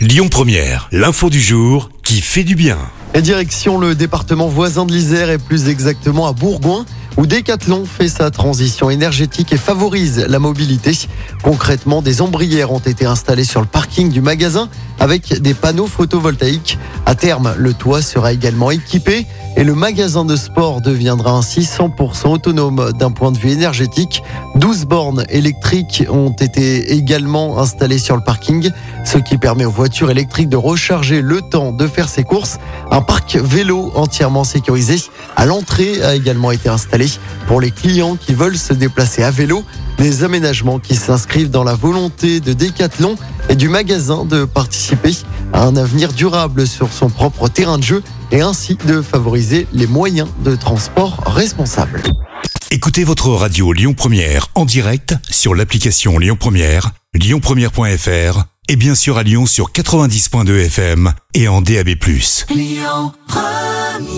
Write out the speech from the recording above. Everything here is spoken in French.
Lyon Première, l'info du jour qui fait du bien. Et direction le département voisin de l'Isère et plus exactement à Bourgoin où Decathlon fait sa transition énergétique et favorise la mobilité. Concrètement, des ombrières ont été installées sur le parking du magasin avec des panneaux photovoltaïques. À terme, le toit sera également équipé et le magasin de sport deviendra ainsi 100% autonome d'un point de vue énergétique. 12 bornes électriques ont été également installées sur le parking, ce qui permet aux voitures électriques de recharger le temps de faire ses courses. Un parc vélo entièrement sécurisé à l'entrée a également été installé pour les clients qui veulent se déplacer à vélo. Des aménagements qui s'inscrivent dans la volonté de Decathlon du magasin de participer à un avenir durable sur son propre terrain de jeu et ainsi de favoriser les moyens de transport responsables. Écoutez votre radio Lyon Première en direct sur l'application Lyon Première, lyonpremière.fr et bien sûr à Lyon sur 90.2 FM et en DAB+. Lyon Première